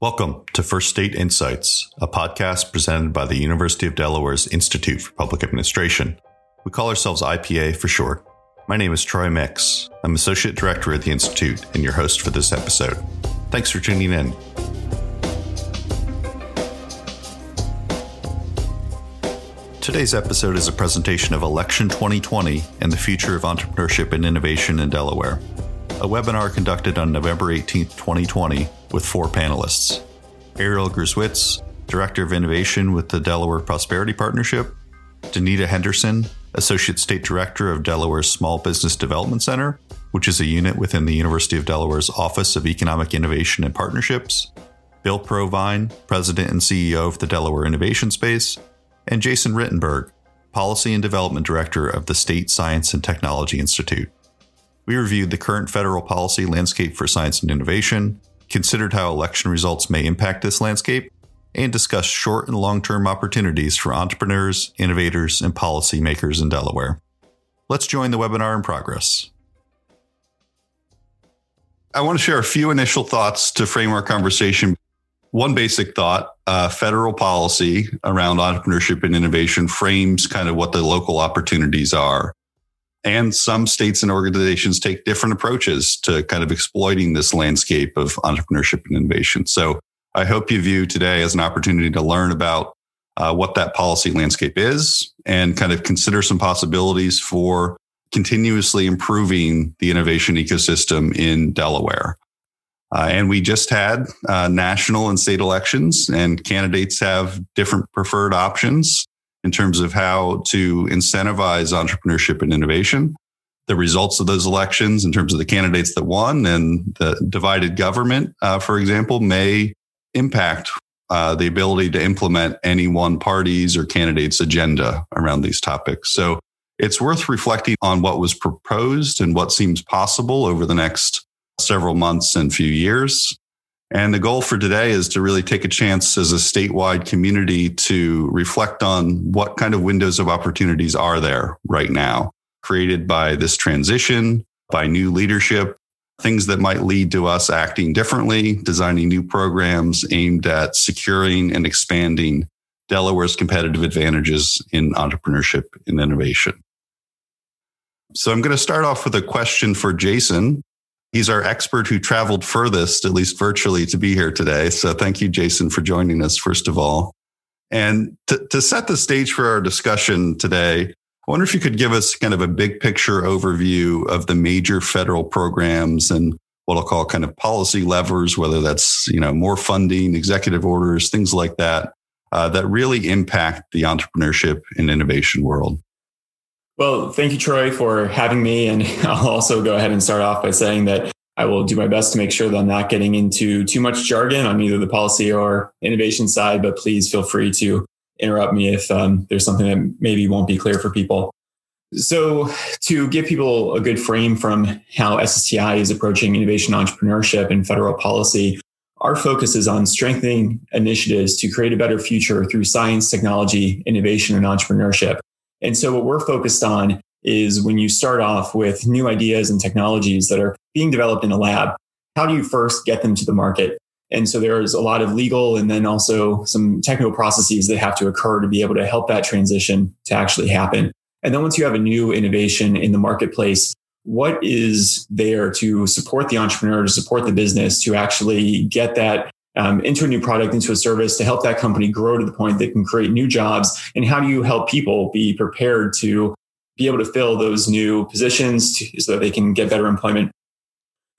Welcome to First State Insights, a podcast presented by the University of Delaware's Institute for Public Administration. We call ourselves IPA for short. My name is Troy Mix. I'm Associate Director at the Institute and your host for this episode. Thanks for tuning in. Today's episode is a presentation of Election 2020 and the Future of Entrepreneurship and Innovation in Delaware, a webinar conducted on November 18, 2020, with four panelists. Ariel Gruswitz, Director of Innovation with the Delaware Prosperity Partnership, Denita Henderson, Associate State Director of Delaware's Small Business Development Center, which is a unit within the University of Delaware's Office of Economic Innovation and Partnerships, Bill Provine, President and CEO of the Delaware Innovation Space, and Jason Rittenberg, Policy and Development Director of the State Science and Technology Institute. We reviewed the current federal policy landscape for science and innovation, considered how election results may impact this landscape, and discussed short and long term opportunities for entrepreneurs, innovators, and policymakers in Delaware. Let's join the webinar in progress. I want to share a few initial thoughts to frame our conversation one basic thought uh, federal policy around entrepreneurship and innovation frames kind of what the local opportunities are. And some states and organizations take different approaches to kind of exploiting this landscape of entrepreneurship and innovation. So I hope you view today as an opportunity to learn about uh, what that policy landscape is and kind of consider some possibilities for continuously improving the innovation ecosystem in Delaware. Uh, and we just had uh, national and state elections, and candidates have different preferred options in terms of how to incentivize entrepreneurship and innovation. The results of those elections, in terms of the candidates that won and the divided government, uh, for example, may impact uh, the ability to implement any one party's or candidate's agenda around these topics. So it's worth reflecting on what was proposed and what seems possible over the next several months and few years. And the goal for today is to really take a chance as a statewide community to reflect on what kind of windows of opportunities are there right now, created by this transition, by new leadership, things that might lead to us acting differently, designing new programs aimed at securing and expanding Delaware's competitive advantages in entrepreneurship and innovation. So I'm going to start off with a question for Jason. He's our expert who traveled furthest, at least virtually, to be here today. So thank you, Jason, for joining us, first of all. And to, to set the stage for our discussion today, I wonder if you could give us kind of a big picture overview of the major federal programs and what I'll call kind of policy levers, whether that's you know more funding, executive orders, things like that, uh, that really impact the entrepreneurship and innovation world. Well, thank you, Troy, for having me. And I'll also go ahead and start off by saying that I will do my best to make sure that I'm not getting into too much jargon on either the policy or innovation side, but please feel free to interrupt me if um, there's something that maybe won't be clear for people. So, to give people a good frame from how SSTI is approaching innovation entrepreneurship and federal policy, our focus is on strengthening initiatives to create a better future through science, technology, innovation, and entrepreneurship. And so what we're focused on is when you start off with new ideas and technologies that are being developed in a lab, how do you first get them to the market? And so there's a lot of legal and then also some technical processes that have to occur to be able to help that transition to actually happen. And then once you have a new innovation in the marketplace, what is there to support the entrepreneur, to support the business, to actually get that um, into a new product, into a service to help that company grow to the point that can create new jobs? And how do you help people be prepared to be able to fill those new positions to, so that they can get better employment?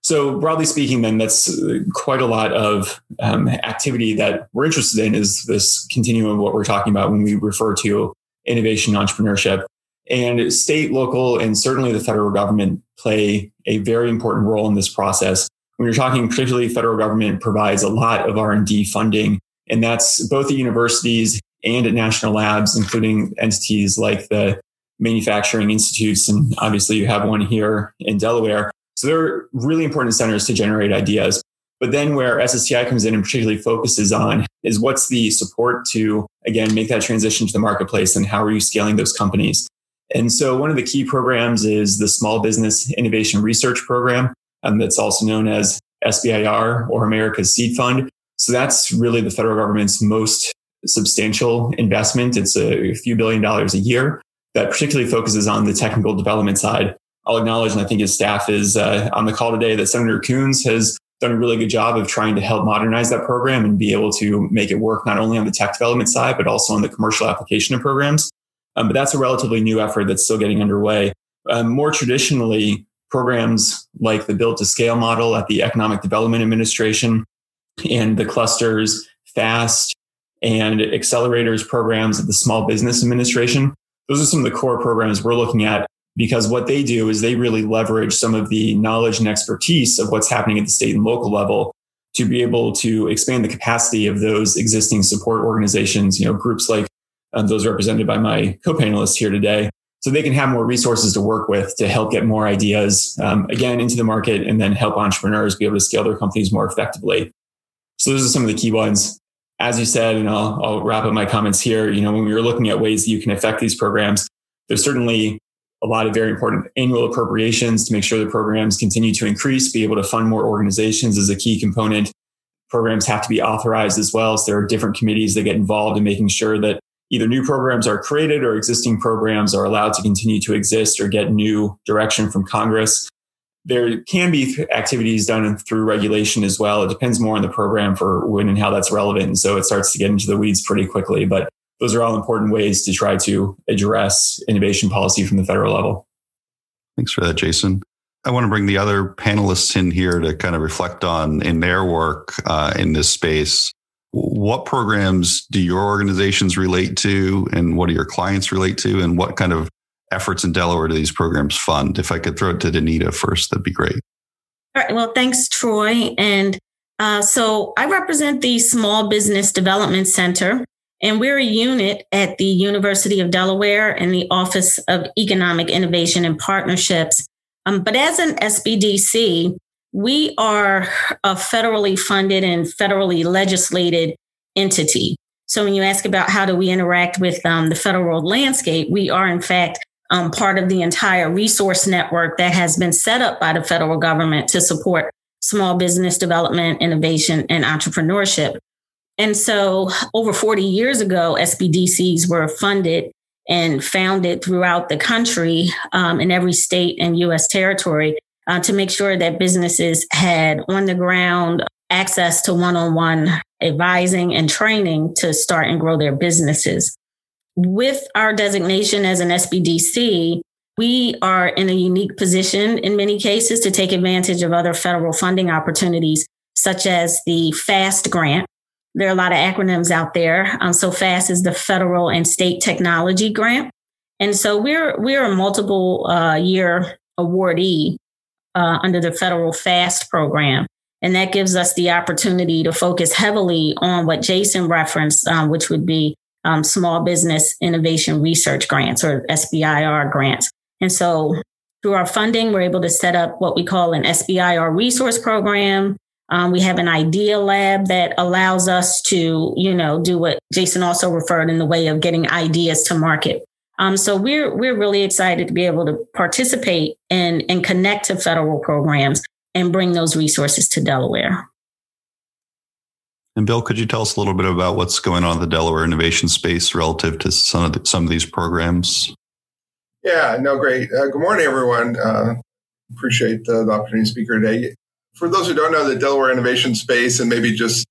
So broadly speaking, then that's quite a lot of um, activity that we're interested in is this continuum of what we're talking about when we refer to innovation entrepreneurship. And state, local, and certainly the federal government play a very important role in this process when you're talking particularly federal government provides a lot of r&d funding and that's both at universities and at national labs including entities like the manufacturing institutes and obviously you have one here in delaware so they're really important centers to generate ideas but then where SSTI comes in and particularly focuses on is what's the support to, again, make that transition to the marketplace and how are you scaling those companies? And so one of the key programs is the Small Business Innovation Research Program um, that's also known as SBIR or America's Seed Fund. So that's really the federal government's most substantial investment. It's a few billion dollars a year that particularly focuses on the technical development side. I'll acknowledge, and I think his staff is uh, on the call today, that Senator Coons has done a really good job of trying to help modernize that program and be able to make it work not only on the tech development side, but also on the commercial application of programs. Um, but that's a relatively new effort that's still getting underway. Um, more traditionally, programs like the build to scale model at the Economic Development Administration and the clusters, FAST, and accelerators programs at the Small Business Administration. Those are some of the core programs we're looking at because what they do is they really leverage some of the knowledge and expertise of what's happening at the state and local level to be able to expand the capacity of those existing support organizations, you know, groups like uh, those represented by my co-panelists here today, so they can have more resources to work with to help get more ideas um, again into the market and then help entrepreneurs be able to scale their companies more effectively. So those are some of the key ones. As you said, and I'll, I'll wrap up my comments here. You know, when we were looking at ways that you can affect these programs, there's certainly a lot of very important annual appropriations to make sure the programs continue to increase, be able to fund more organizations is a key component. Programs have to be authorized as well. So there are different committees that get involved in making sure that either new programs are created or existing programs are allowed to continue to exist or get new direction from Congress. There can be activities done through regulation as well. It depends more on the program for when and how that's relevant. And so it starts to get into the weeds pretty quickly. But those are all important ways to try to address innovation policy from the federal level. Thanks for that, Jason. I want to bring the other panelists in here to kind of reflect on in their work uh, in this space. What programs do your organizations relate to, and what do your clients relate to, and what kind of efforts in Delaware do these programs fund? If I could throw it to Denita first, that'd be great. All right. Well, thanks, Troy. And uh, so I represent the Small Business Development Center. And we're a unit at the University of Delaware in the Office of Economic Innovation and Partnerships. Um, but as an SBDC, we are a federally funded and federally legislated entity. So when you ask about how do we interact with um, the federal landscape, we are in fact um, part of the entire resource network that has been set up by the federal government to support small business development, innovation, and entrepreneurship. And so over 40 years ago, SBDCs were funded and founded throughout the country um, in every state and US territory uh, to make sure that businesses had on the ground access to one on one advising and training to start and grow their businesses. With our designation as an SBDC, we are in a unique position in many cases to take advantage of other federal funding opportunities, such as the FAST grant, there are a lot of acronyms out there. Um, so FAST is the federal and state technology grant. And so we're, we're a multiple uh, year awardee uh, under the federal FAST program. And that gives us the opportunity to focus heavily on what Jason referenced, um, which would be um, small business innovation research grants or SBIR grants. And so through our funding, we're able to set up what we call an SBIR resource program um, we have an idea lab that allows us to, you know, do what Jason also referred in the way of getting ideas to market. Um, so we're we're really excited to be able to participate and and connect to federal programs and bring those resources to Delaware. And Bill, could you tell us a little bit about what's going on in the Delaware innovation space relative to some of the, some of these programs? Yeah, no, great. Uh, good morning, everyone. Uh, appreciate the, the opportunity to speak here today for those who don't know the Delaware innovation space and maybe just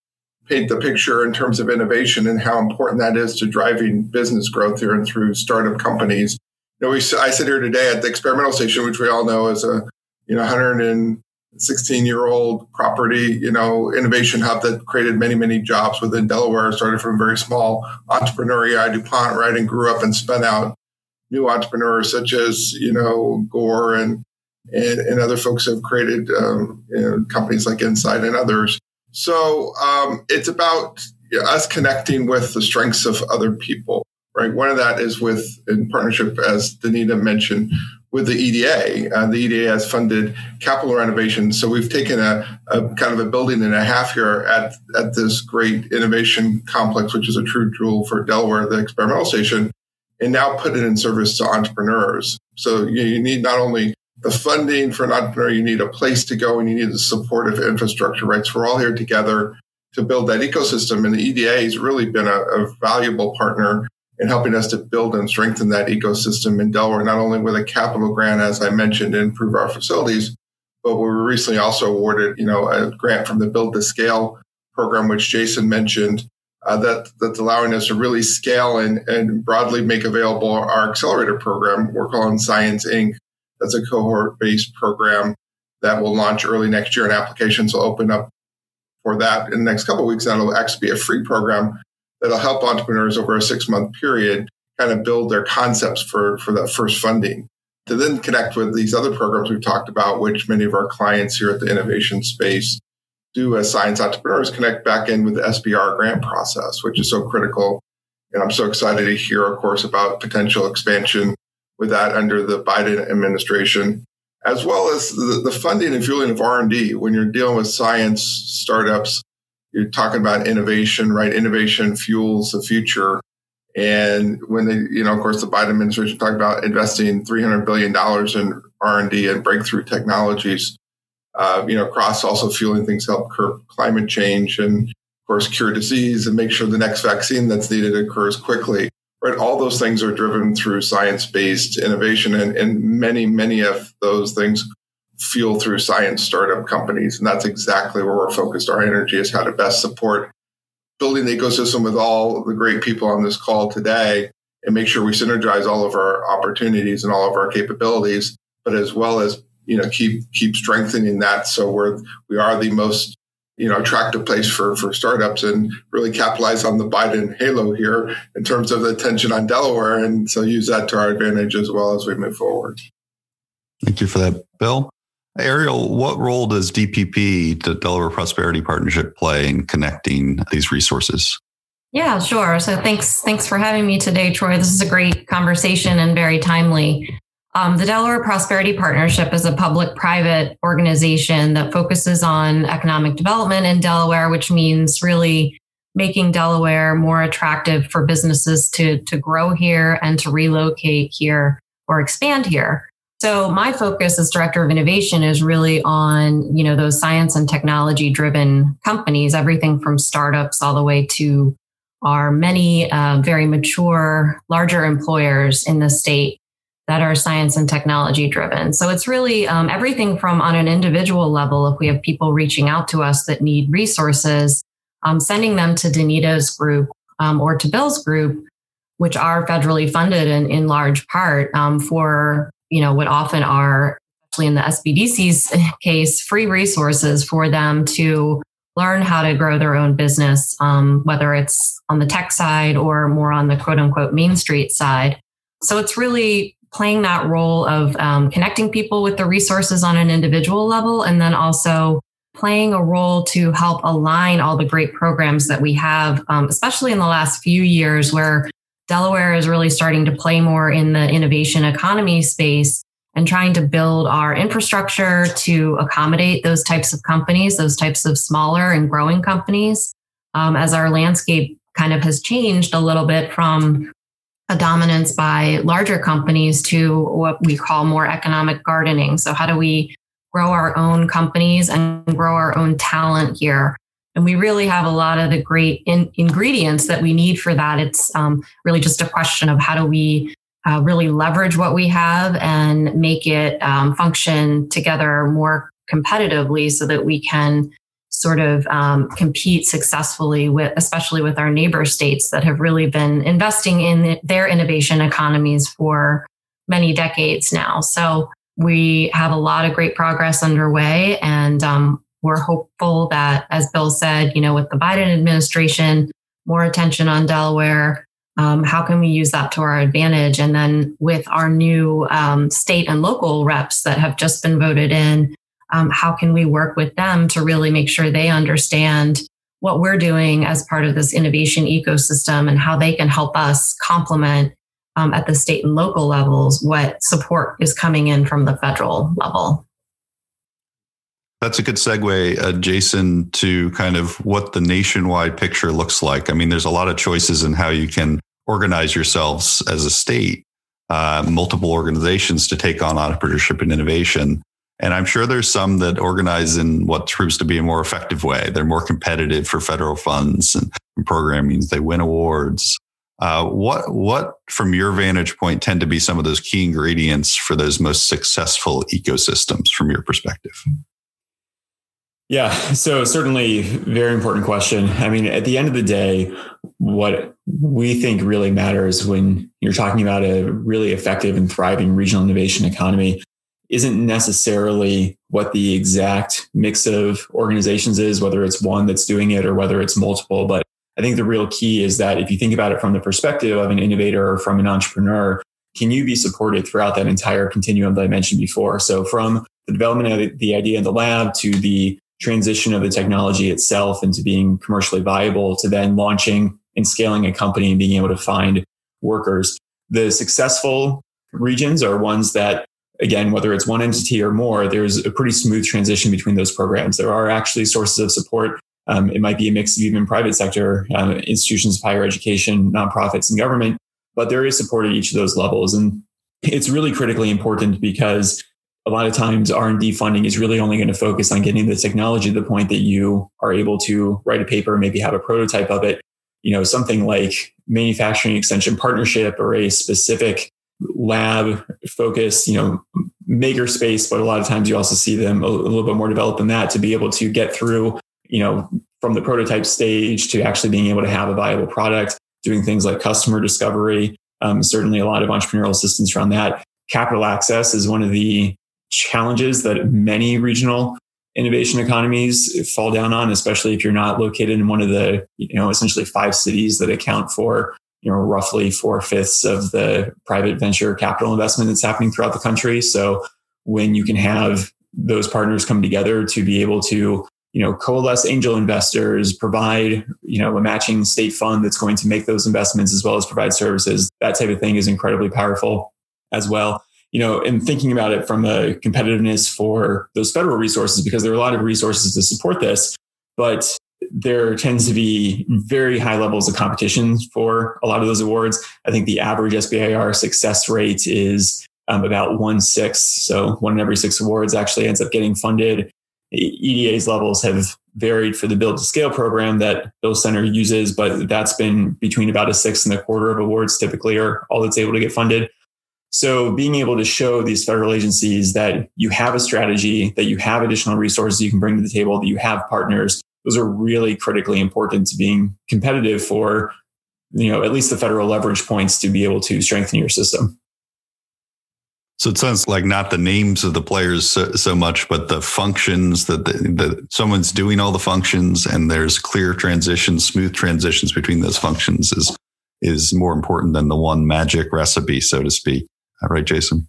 paint the picture in terms of innovation and how important that is to driving business growth here and through startup companies. You know, we, I sit here today at the experimental station, which we all know is a, you know, 116 year old property, you know, innovation hub that created many, many jobs within Delaware, started from very small entrepreneur, EI DuPont, right, and grew up and spun out new entrepreneurs such as, you know, Gore and and, and other folks have created um, you know, companies like Incyte and others. So um, it's about you know, us connecting with the strengths of other people, right? One of that is with in partnership, as Denita mentioned, with the EDA. Uh, the EDA has funded capital renovation. So we've taken a, a, kind of a building and a half here at, at this great innovation complex, which is a true jewel for Delaware, the experimental station, and now put it in service to entrepreneurs. So you, you need not only the funding for an entrepreneur, you need a place to go and you need the supportive infrastructure, right? So we're all here together to build that ecosystem. And the EDA has really been a, a valuable partner in helping us to build and strengthen that ecosystem in Delaware, not only with a capital grant, as I mentioned, to improve our facilities, but we were recently also awarded, you know, a grant from the Build to Scale program, which Jason mentioned, uh, that that's allowing us to really scale and, and broadly make available our accelerator program we're calling Science Inc. That's a cohort based program that will launch early next year, and applications will open up for that in the next couple weeks. That'll actually be a free program that'll help entrepreneurs over a six month period kind of build their concepts for, for that first funding to then connect with these other programs we've talked about, which many of our clients here at the innovation space do as science entrepreneurs connect back in with the SBIR grant process, which is so critical. And I'm so excited to hear, of course, about potential expansion with that under the Biden administration, as well as the, the funding and fueling of R&D. When you're dealing with science startups, you're talking about innovation, right? Innovation fuels the future. And when they, you know, of course, the Biden administration talked about investing $300 billion in R&D and breakthrough technologies, uh, you know, across also fueling things help curb climate change and, of course, cure disease and make sure the next vaccine that's needed occurs quickly. Right. All those things are driven through science-based innovation and, and many, many of those things fuel through science startup companies. And that's exactly where we're focused our energy is how to best support building the ecosystem with all the great people on this call today and make sure we synergize all of our opportunities and all of our capabilities, but as well as you know keep keep strengthening that so we're we are the most you know attractive place for for startups and really capitalize on the Biden halo here in terms of the attention on Delaware and so use that to our advantage as well as we move forward. Thank you for that, Bill. Ariel, what role does DPP, the Delaware Prosperity Partnership, play in connecting these resources? Yeah, sure. So thanks, thanks for having me today, Troy. This is a great conversation and very timely. Um, the Delaware Prosperity Partnership is a public private organization that focuses on economic development in Delaware, which means really making Delaware more attractive for businesses to, to grow here and to relocate here or expand here. So my focus as director of innovation is really on, you know, those science and technology driven companies, everything from startups all the way to our many uh, very mature, larger employers in the state that are science and technology driven. So it's really um, everything from on an individual level, if we have people reaching out to us that need resources, um, sending them to Denita's group um, or to Bill's group, which are federally funded in, in large part um, for you know, what often are, especially in the SBDC's case, free resources for them to learn how to grow their own business, um, whether it's on the tech side or more on the quote unquote Main Street side. So it's really playing that role of um, connecting people with the resources on an individual level and then also playing a role to help align all the great programs that we have, um, especially in the last few years where Delaware is really starting to play more in the innovation economy space and trying to build our infrastructure to accommodate those types of companies, those types of smaller and growing companies. Um, as our landscape kind of has changed a little bit from a dominance by larger companies to what we call more economic gardening. So, how do we grow our own companies and grow our own talent here? And we really have a lot of the great in- ingredients that we need for that. It's um, really just a question of how do we uh, really leverage what we have and make it um, function together more competitively so that we can sort of um, compete successfully with, especially with our neighbor states that have really been investing in their innovation economies for many decades now. So we have a lot of great progress underway, and um, we're hopeful that, as Bill said, you know, with the Biden administration, more attention on Delaware. Um, how can we use that to our advantage? And then with our new um, state and local reps that have just been voted in, um, how can we work with them to really make sure they understand what we're doing as part of this innovation ecosystem and how they can help us complement um, at the state and local levels what support is coming in from the federal level. That's a good segue, uh, Jason, to kind of what the nationwide picture looks like. I mean, there's a lot of choices in how you can organize yourselves as a state, uh, multiple organizations to take on entrepreneurship and innovation. And I'm sure there's some that organize in what proves to be a more effective way. They're more competitive for federal funds and programming. They win awards. Uh, what what from your vantage point tend to be some of those key ingredients for those most successful ecosystems from your perspective? Yeah, so certainly very important question. I mean, at the end of the day, what we think really matters when you're talking about a really effective and thriving regional innovation economy isn't necessarily what the exact mix of organizations is, whether it's one that's doing it or whether it's multiple. But I think the real key is that if you think about it from the perspective of an innovator or from an entrepreneur, can you be supported throughout that entire continuum that I mentioned before? So from the development of the idea in the lab to the transition of the technology itself into being commercially viable to then launching and scaling a company and being able to find workers. The successful regions are ones that, again, whether it's one entity or more, there's a pretty smooth transition between those programs. There are actually sources of support. Um, it might be a mix of even private sector uh, institutions of higher education, nonprofits, and government, but there is support at each of those levels. And it's really critically important because a lot of times r&d funding is really only going to focus on getting the technology to the point that you are able to write a paper maybe have a prototype of it you know something like manufacturing extension partnership or a specific lab focus you know maker space but a lot of times you also see them a, little bit more developed than that to be able to get through you know from the prototype stage to actually being able to have a viable product doing things like customer discovery. Um, certainly a lot of entrepreneurial assistance around that. Capital access is one of the challenges that many regional innovation economies fall down on, especially if you're not located in one of the, you know, essentially five cities that account for, you know, roughly four fifths of the private venture capital investment that's happening throughout the country. So when you can have those partners come together to be able to, you know, coalesce angel investors, provide, you know, a matching state fund that's going to make those investments as well as provide services, that type of thing is incredibly powerful as well you know, and thinking about it from a competitiveness for those federal resources, because there are a lot of resources to support this, but there tends to be very high levels of competition for a lot of those awards. I think the average SBIR success rate is um, about one sixth. So one in every six awards actually ends up getting funded. EDA's levels have varied for the build to scale program that Bill Center uses, but that's been between about a six and a quarter of awards typically are all that's able to get funded. So being able to show these federal agencies that you have a strategy, that you have additional resources you can bring to the table, that you have partners, those are really critically important to being competitive for, you know, at least the federal leverage points to be able to strengthen your system. So it sounds like not the names of the players so, so much, but the functions that the, someone's doing all the functions, and there's clear transitions, smooth transitions between those functions is is more important than the one magic recipe, so to speak right, Jason?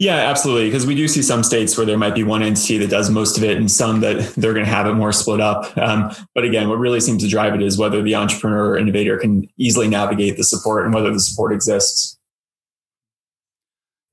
Yeah, absolutely. Because we do see some states where there might be one entity that does most of it and some that they're going to have it more split up. Um, but again, what really seems to drive it is whether the entrepreneur or innovator can easily navigate the support and whether the support exists.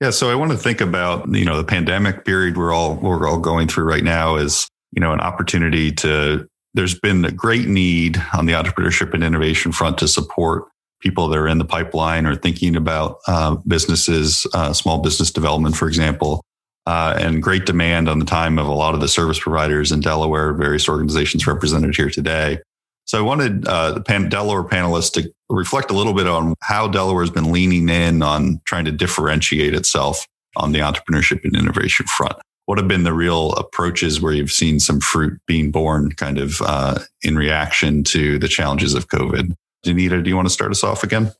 Yeah, so I want to think about you know the pandemic period we're all we're all going through right now is you know an opportunity to. There's been a great need on the entrepreneurship and innovation front to support people that are in the pipeline or thinking about uh, businesses, uh, small business development, for example, uh, and great demand on the time of a lot of the service providers in Delaware, various organizations represented here today. So I wanted uh, the pan- Delaware panelists to reflect a little bit on how Delaware has been leaning in on trying to differentiate itself on the entrepreneurship and innovation front. What have been the real approaches where you've seen some fruit being born kind of uh, in reaction to the challenges of COVID? Denita, do you want to start us off again?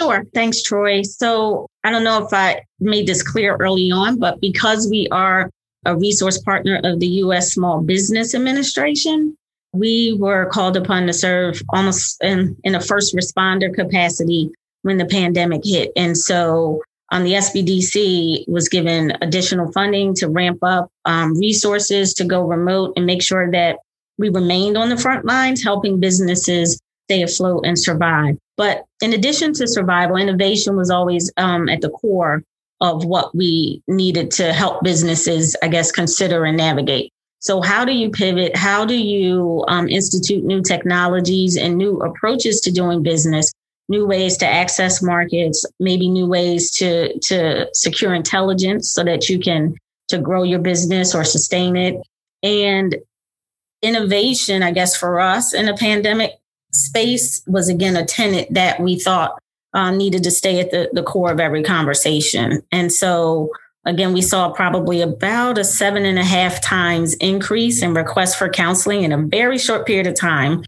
Sure. Thanks, Troy. So I don't know if I made this clear early on, but because we are a resource partner of the U.S. Small Business Administration, we were called upon to serve almost in, in a first responder capacity when the pandemic hit. And so um, the SBDC was given additional funding to ramp up um, resources to go remote and make sure that we remained on the front lines helping businesses stay afloat and survive. But in addition to survival, innovation was always um, at the core of what we needed to help businesses, I guess, consider and navigate. So, how do you pivot? How do you um, institute new technologies and new approaches to doing business? New ways to access markets, maybe new ways to to secure intelligence so that you can to grow your business or sustain it. And innovation, I guess, for us in a pandemic space was again a tenant that we thought uh, needed to stay at the, the core of every conversation. And so, again, we saw probably about a seven and a half times increase in requests for counseling in a very short period of time.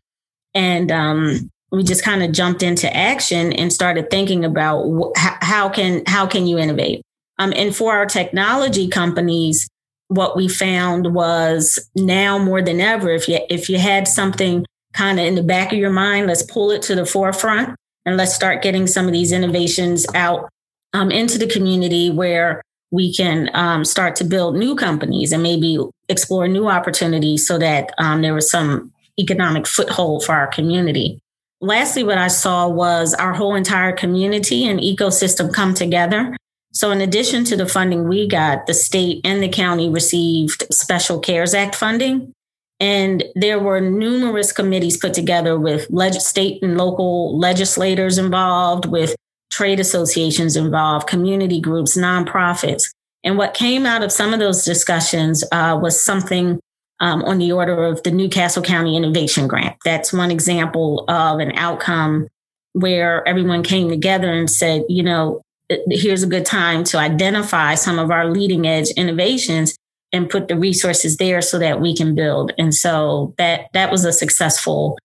And um, we just kind of jumped into action and started thinking about wh- how can how can you innovate. Um, and for our technology companies, what we found was now more than ever, if you if you had something kind of in the back of your mind, let's pull it to the forefront and let's start getting some of these innovations out um, into the community where we can um, start to build new companies and maybe explore new opportunities so that um, there was some economic foothold for our community. Lastly, what I saw was our whole entire community and ecosystem come together. So, in addition to the funding we got, the state and the county received special CARES Act funding. And there were numerous committees put together with leg- state and local legislators involved, with trade associations involved, community groups, nonprofits. And what came out of some of those discussions uh, was something um, on the order of the New Castle County Innovation Grant. That's one example of an outcome where everyone came together and said, you know, here's a good time to identify some of our leading edge innovations and put the resources there so that we can build. And so that that was a successful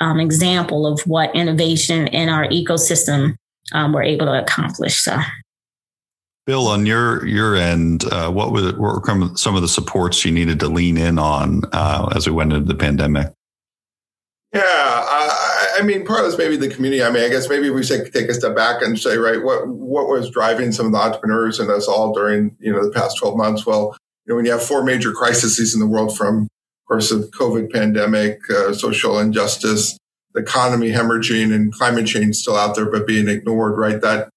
um, example of what innovation in our ecosystem um, were able to accomplish. So. Bill, on your your end, uh, what, were, what were some of the supports you needed to lean in on uh, as we went into the pandemic? Yeah, I, I, mean, part of this maybe the community. I mean, I guess maybe we should take a step back and say, right, what what was driving some of the entrepreneurs and us all during you know the past twelve months? Well, you know, when you have four major crises in the world from, of course, the COVID pandemic, uh, social injustice, the economy hemorrhaging, and climate change still out there but being ignored, right? That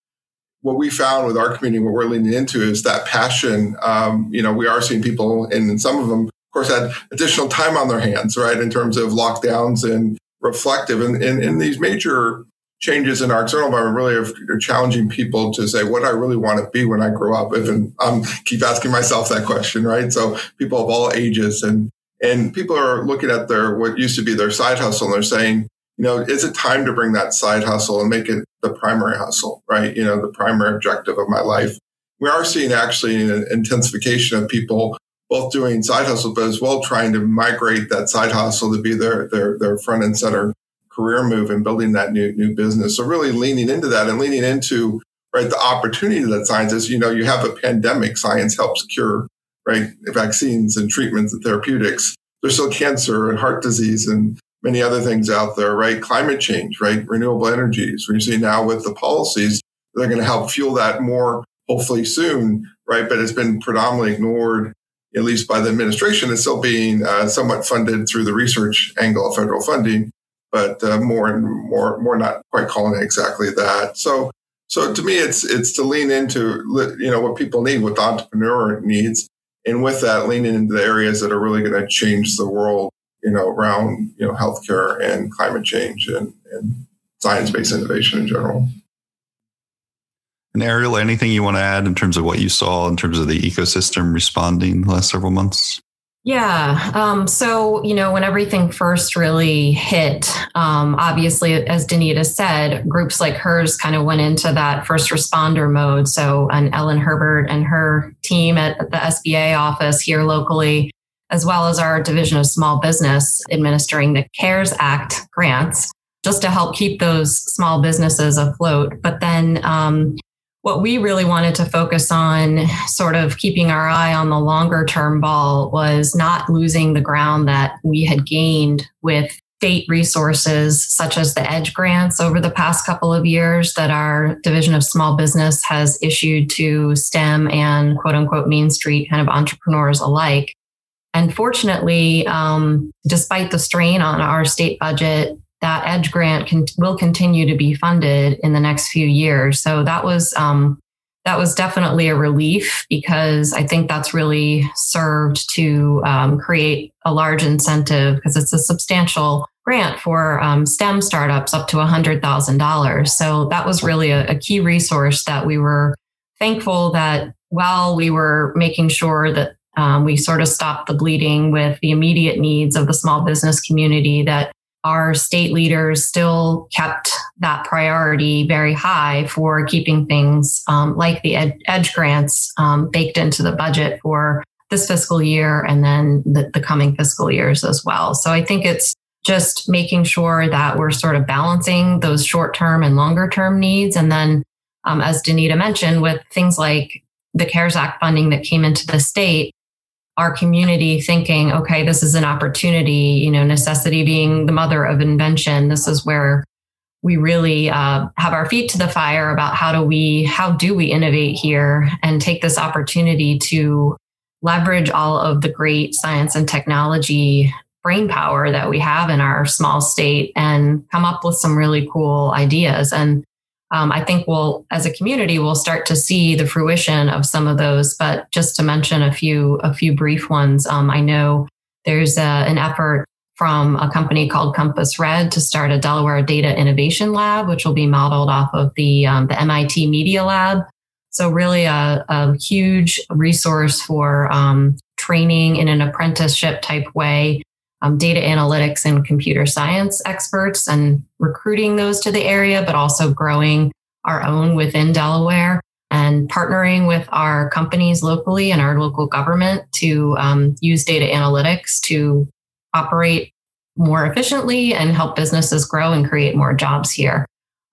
what we found with our community, what we're leaning into is that passion. Um, you know, we are seeing people, and some of them, of course, had additional time on their hands, right, in terms of lockdowns and reflective. And in these major changes in our external environment really are, challenging people to say what I really want to be when I grow up. Even I'm keep asking myself that question, right? So people of all ages and and people are looking at their what used to be their side hustle and they're saying, you know, is it time to bring that side hustle and make it the primary hustle, right? You know, the primary objective of my life. We are seeing actually an intensification of people both doing side hustle, but as well trying to migrate that side hustle to be their their their front and center career move and building that new new business. So really leaning into that and leaning into right the opportunity that science is. You know, you have a pandemic, science helps cure right vaccines and treatments and therapeutics. There's still cancer and heart disease and many other things out there, right? Climate change, right? Renewable energies. We see now with the policies, they're going to help fuel that more, hopefully soon, right? But it's been predominantly ignored, at least by the administration. It's still being uh, somewhat funded through the research angle of federal funding but uh, more and more, more not quite calling it exactly that. So, so to me, it's it's to lean into you know what people need, what the entrepreneur needs, and with that, leaning into the areas that are really going to change the world, you know, around you know healthcare and climate change and, and science-based innovation in general. And Ariel, anything you want to add in terms of what you saw in terms of the ecosystem responding the last several months? Yeah. Um, so, you know, when everything first really hit, um, obviously, as Denita said, groups like hers kind of went into that first responder mode. So, and Ellen Herbert and her team at the SBA office here locally, as well as our Division of Small Business administering the CARES Act grants, just to help keep those small businesses afloat. But then, um, what we really wanted to focus on, sort of keeping our eye on the longer term ball, was not losing the ground that we had gained with state resources such as the EDGE grants over the past couple of years that our Division of Small Business has issued to STEM and quote unquote Main Street kind of entrepreneurs alike. And fortunately, um, despite the strain on our state budget, that Edge grant can, will continue to be funded in the next few years. So that was um, that was definitely a relief because I think that's really served to um, create a large incentive because it's a substantial grant for um, STEM startups up to $100,000. So that was really a, a, key resource that we were thankful that while we were making sure that um, we sort of stopped the bleeding with the immediate needs of the small business community, that our state leaders still kept that priority very high for keeping things um, like the ed- edge grants um, baked into the budget for this fiscal year and then the, the coming fiscal years as well. So I think it's just making sure that we're sort of balancing those short term and longer term needs. And then, um, as Denita mentioned, with things like the CARES Act funding that came into the state, our community thinking, okay, this is an opportunity, you know, necessity being the mother of invention. This is where we really uh, have our feet to the fire about how do we how do we innovate here and take this opportunity to leverage all of the great science and technology brain power that we have in our small state and come up with some really cool ideas and um, I think we'll, as a community, we'll start to see the fruition of some of those. But just to mention a few, a few brief ones, um, I know there's a, an effort from a company called CompassRed to start a Delaware Data Innovation Lab, which will be modeled off of the um, the MIT Media Lab. So really a, a huge resource for um, training in an apprenticeship type way um, data analytics and computer science experts and recruiting those to the area, but also growing our own within Delaware and partnering with our companies locally and our local government to um, use data analytics to operate more efficiently and help businesses grow and create more jobs here.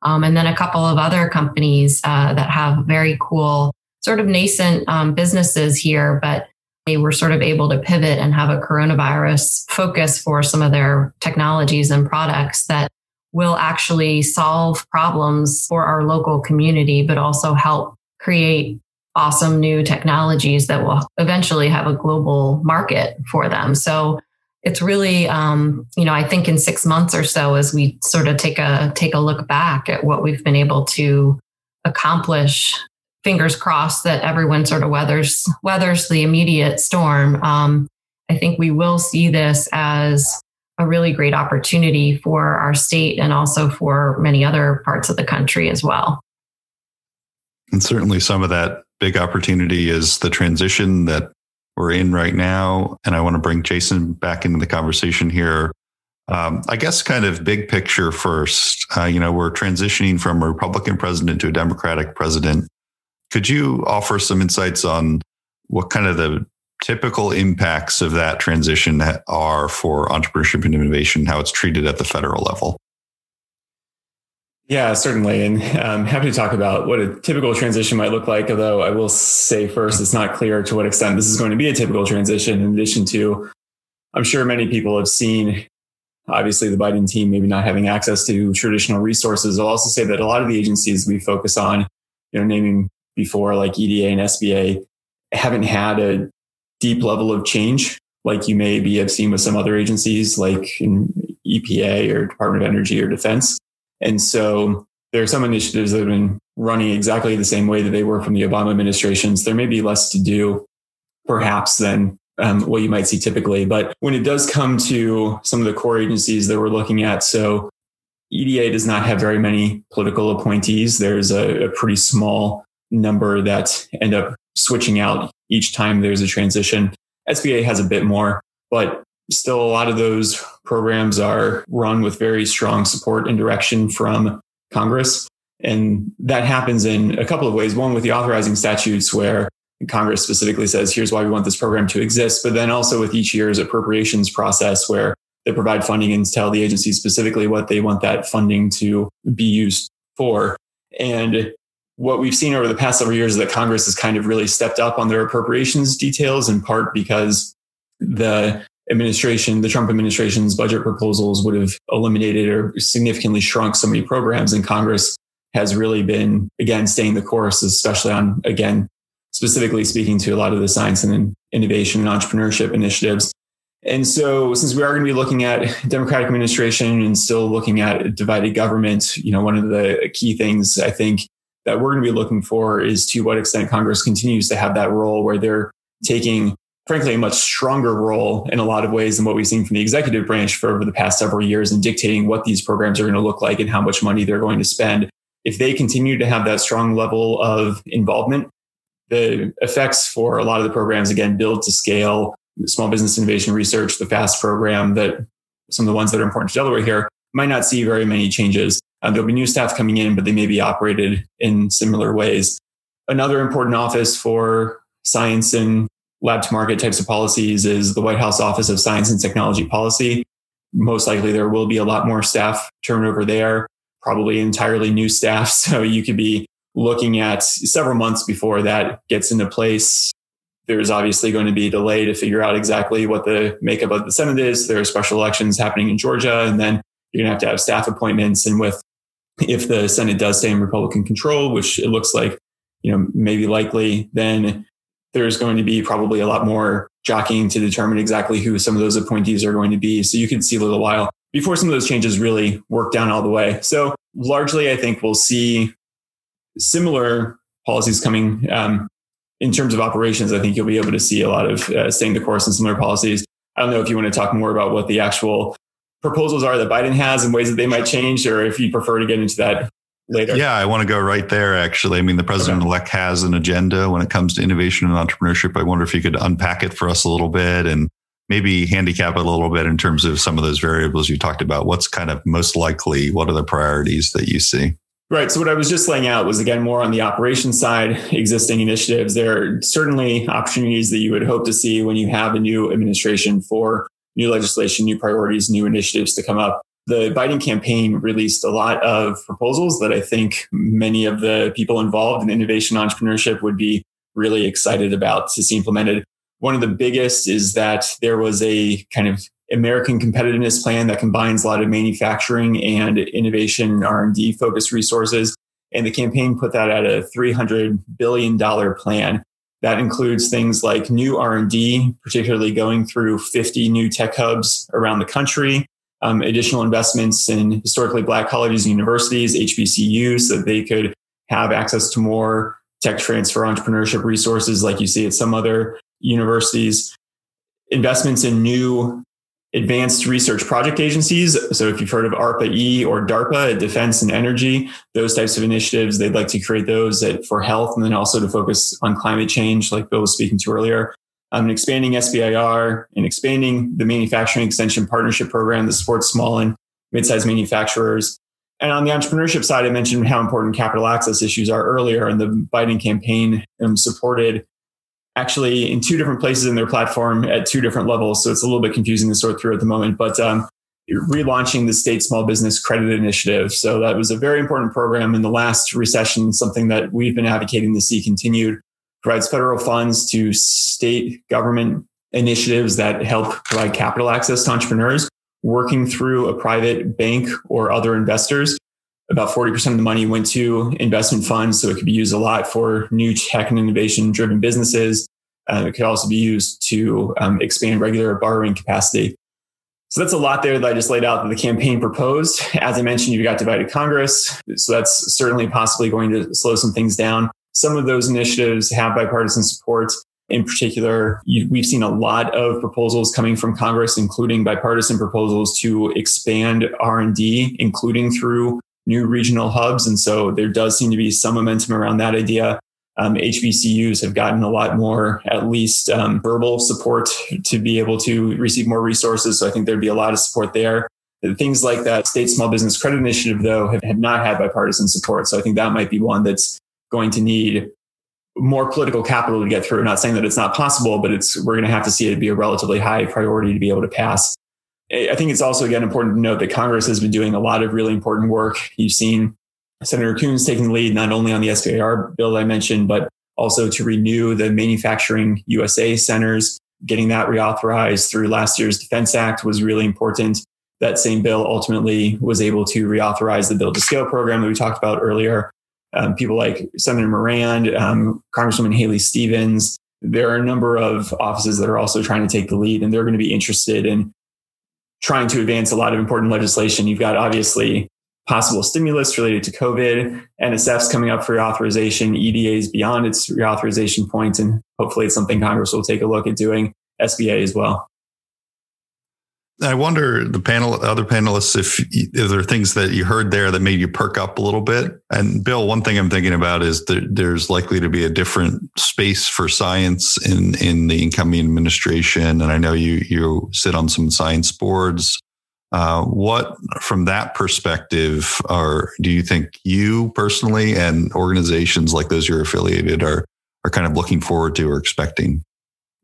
Um, and then a couple of other companies uh, that have very cool, sort of nascent um, businesses here, but were sort of able to pivot and have a coronavirus focus for some of their technologies and products that will actually solve problems for our local community, but also help create awesome new technologies that will eventually have a global market for them. So it's really, um, you know, I think in six months or so, as we sort of take a take a look back at what we've been able to accomplish fingers crossed that everyone sort of weathers weathers the immediate storm. Um, I think we will see this as a really great opportunity for our state and also for many other parts of the country as well. And certainly some of that big opportunity is the transition that we're in right now. And I want to bring Jason back into the conversation here. Um, I guess kind of big picture first. Uh, you know, we're transitioning from a Republican president to a Democratic president. Could you offer some insights on what kind of the typical impacts of that transition are for entrepreneurship and innovation, how it's treated at the federal level? Yeah, certainly. And I'm um, happy to talk about what a typical transition might look like. Although I will say first, it's not clear to what extent this is going to be a typical transition, in addition to, I'm sure many people have seen, obviously, the Biden team maybe not having access to traditional resources. I'll also say that a lot of the agencies we focus on, you know, naming before, like EDA and SBA, haven't had a deep level of change like you maybe have seen with some other agencies like in EPA or Department of Energy or Defense. And so there are some initiatives that have been running exactly the same way that they were from the Obama administrations. There may be less to do, perhaps, than um, what you might see typically. But when it does come to some of the core agencies that we're looking at, so EDA does not have very many political appointees. There's a, a pretty small number that end up switching out each time there's a transition. SBA has a bit more, but still a lot of those programs are run with very strong support and direction from Congress. And that happens in a couple of ways. One with the authorizing statutes where Congress specifically says, here's why we want this program to exist. But then also with each year's appropriations process where they provide funding and tell the agency specifically what they want that funding to be used for. And what we've seen over the past several years is that Congress has kind of really stepped up on their appropriations details, in part because the administration, the Trump administration's budget proposals would have eliminated or significantly shrunk so many programs, and Congress has really been, again, staying the course, especially on, again, specifically speaking to a lot of the science and innovation and entrepreneurship initiatives. And so, since we are going to be looking at democratic administration and still looking at divided government, you know, one of the key things I think that we're going to be looking for is to what extent Congress continues to have that role where they're taking, frankly, a much stronger role in a lot of ways than what we've seen from the executive branch for over the past several years and dictating what these programs are going to look like and how much money they're going to spend. If they continue to have that strong level of involvement, the effects for a lot of the programs, again, build to scale, small business innovation research, the FAST program, that some of the ones that are important to Delaware here might not see very many changes. Uh, there'll be new staff coming in, but they may be operated in similar ways. Another important office for science and lab to market types of policies is the White House Office of Science and Technology Policy. Most likely there will be a lot more staff turnover there, probably entirely new staff. So you could be looking at several months before that gets into place. There's obviously going to be a delay to figure out exactly what the makeup of the Senate is. There are special elections happening in Georgia, and then you're going to have to have staff appointments. And with if the Senate does stay in Republican control, which it looks like, you know, maybe likely, then there's going to be probably a lot more jockeying to determine exactly who some of those appointees are going to be. So you can see a little while before some of those changes really work down all the way. So largely, I think we'll see similar policies coming um, in terms of operations. I think you'll be able to see a lot of uh, staying the course and similar policies. I don't know if you want to talk more about what the actual proposals are that Biden has and ways that they might change, or if you prefer to get into that later. Yeah, I want to go right there, actually. I mean, the president elect okay. has an agenda when it comes to innovation and entrepreneurship. I wonder if you could unpack it for us a little bit and maybe handicap it a little bit in terms of some of those variables you talked about. What's kind of most likely? What are the priorities that you see? Right. So what I was just laying out was again more on the operations side, existing initiatives. There are certainly opportunities that you would hope to see when you have a new administration for new legislation, new priorities, new initiatives to come up. The Biden campaign released a lot of proposals that I think many of the people involved in innovation entrepreneurship would be really excited about to see implemented. One of the biggest is that there was a kind of American competitiveness plan that combines a lot of manufacturing and innovation R&D focused resources. And the campaign put that at a $300 billion plan that includes things like new R&D, particularly going through 50 new tech hubs around the country, um, additional investments in historically black colleges and universities, HBCUs, so that they could have access to more tech transfer entrepreneurship resources like you see at some other universities, investments in new advanced research project agencies. So if you've heard of ARPA-E or DARPA, Defense and Energy, those types of initiatives, they'd like to create those for health and then also to focus on climate change, like Bill was speaking to earlier. Um, and expanding SBIR and expanding the Manufacturing Extension Partnership Program that supports small and mid-sized manufacturers. And on the entrepreneurship side, I mentioned how important capital access issues are earlier, and the Biden campaign um, supported actually in two different places in their platform at two different levels. So it's a little bit confusing to sort through at the moment, but um, relaunching the state small business credit initiative. So that was a very important program in the last recession, something that we've been advocating to see continued, provides federal funds to state government initiatives that help provide capital access to entrepreneurs working through a private bank or other investors about 40% of the money went to investment funds. So it could be used a lot for new tech and innovation driven businesses. Uh, it could also be used to um, expand regular borrowing capacity. So that's a lot there that I just laid out that the campaign proposed. As I mentioned, you've got divided Congress. So that's certainly possibly going to slow some things down. Some of those initiatives have bipartisan support. In particular, you, we've seen a lot of proposals coming from Congress, including bipartisan proposals to expand R&D, including through new regional hubs. And so there does seem to be some momentum around that idea. Um, HBCUs have gotten a lot more, at least um, verbal support to be able to receive more resources. So I think there'd be a lot of support there. Things like that state small business credit initiative, though, have, have not had bipartisan support. So I think that might be one that's going to need more political capital to get through. not saying that it's not possible, but it's we're going to have to see it be a relatively high priority to be able to pass. I think it's also again important to note that Congress has been doing a lot of really important work. You've seen Senator Coons taking the lead not only on the SBIR bill I mentioned, but also to renew the manufacturing USA centers. Getting that reauthorized through last year's Defense Act was really important. That same bill ultimately was able to reauthorize the Build to Scale program that we talked about earlier. Um, people like Senator Moran, um, Congresswoman Haley Stevens. There are a number of offices that are also trying to take the lead, and they're going to be interested in trying to advance a lot of important legislation. You've got obviously possible stimulus related to COVID, NSF's coming up for reauthorization, EDA's beyond its reauthorization point, and hopefully it's something Congress will take a look at doing, SBA as well. I wonder the panel, other panelists, if, if there are things that you heard there that made you perk up a little bit. And Bill, one thing I'm thinking about is that there's likely to be a different space for science in in the incoming administration. And I know you you sit on some science boards. Uh, what, from that perspective, are do you think you personally and organizations like those you're affiliated are are kind of looking forward to or expecting?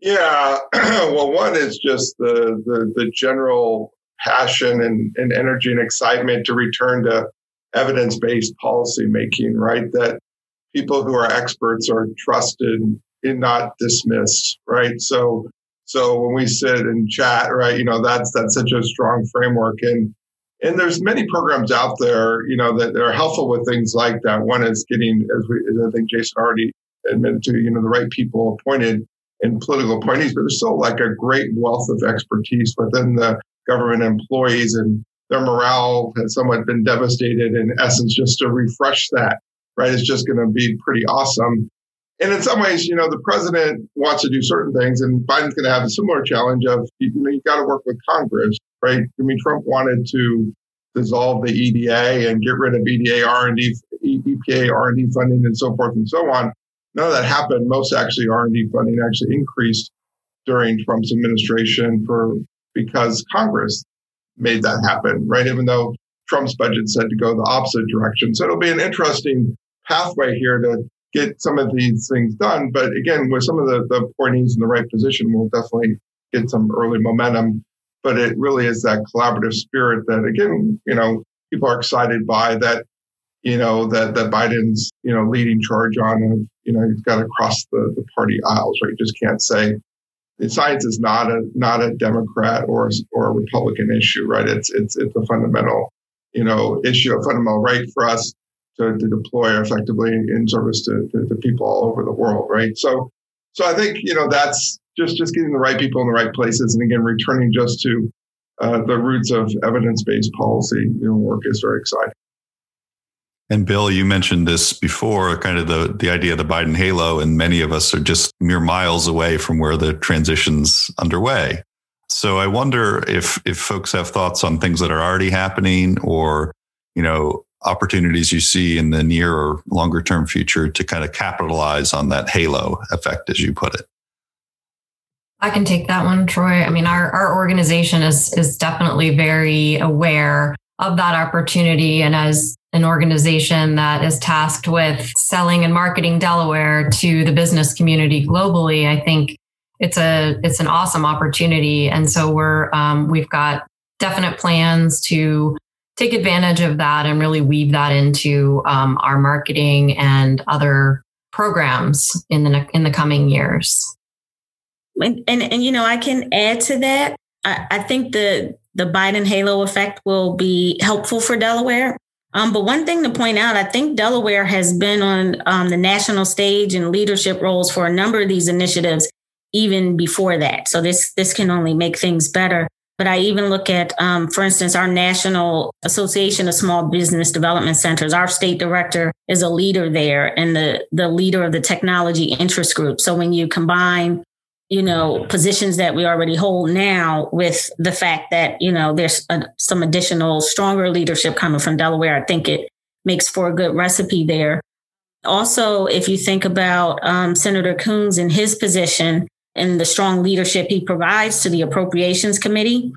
Yeah, well, one is just the the, the general passion and, and energy and excitement to return to evidence based policy making. Right, that people who are experts are trusted and not dismissed. Right, so so when we sit and chat, right, you know, that's that's such a strong framework. And and there's many programs out there, you know, that are helpful with things like that. One is getting, as we, as I think Jason already admitted to, you know, the right people appointed and political appointees, but there's still like a great wealth of expertise within the government employees and their morale has somewhat been devastated in essence just to refresh that, right, is just going to be pretty awesome. And in some ways, you know, the president wants to do certain things, and Biden's going to have a similar challenge of, you know, you've got to work with Congress, right? I mean, Trump wanted to dissolve the EDA and get rid of EDA R&D, EPA R&D funding and so forth and so on. None of that happened. Most actually R&D funding actually increased during Trump's administration for because Congress made that happen, right? Even though Trump's budget said to go the opposite direction. So it'll be an interesting pathway here to get some of these things done. But again, with some of the, the appointees in the right position, we'll definitely get some early momentum. But it really is that collaborative spirit that, again, you know, people are excited by that, you know, that, that Biden's, you know, leading charge on, of, you know, you've got to cross the, the party aisles, right? You just can't say the science is not a, not a Democrat or, or a Republican issue, right? It's, it's, it's a fundamental, you know, issue, a fundamental right for us to, to deploy effectively in service to, to, to, people all over the world, right? So, so I think you know that's just just getting the right people in the right places, and again, returning just to uh, the roots of evidence-based policy you know, work is very exciting. And Bill, you mentioned this before, kind of the the idea of the Biden halo, and many of us are just mere miles away from where the transition's underway. So I wonder if if folks have thoughts on things that are already happening, or you know, opportunities you see in the near or longer term future to kind of capitalize on that halo effect, as you put it? I can take that one, Troy. I mean, our, our organization is is definitely very aware of that opportunity. And as an organization that is tasked with selling and marketing Delaware to the business community globally, I think it's a it's an awesome opportunity. And so we're um, we've got definite plans to take advantage of that and really weave that into um, our marketing and other programs in the in the coming years. And, and, and you know, I can add to that. I, I think the the Biden halo effect will be helpful for Delaware. Um, but one thing to point out, I think Delaware has been on um, the national stage in leadership roles for a number of these initiatives even before that. So this this can only make things better. But I even look at, um, for instance, our National Association of Small Business Development Centers. Our state director is a leader there and the, the leader of the technology interest group. So when you combine, you know, positions that we already hold now with the fact that, you know, there's a, some additional stronger leadership coming from Delaware, I think it makes for a good recipe there. Also, if you think about um, Senator Coons and his position, and the strong leadership he provides to the Appropriations Committee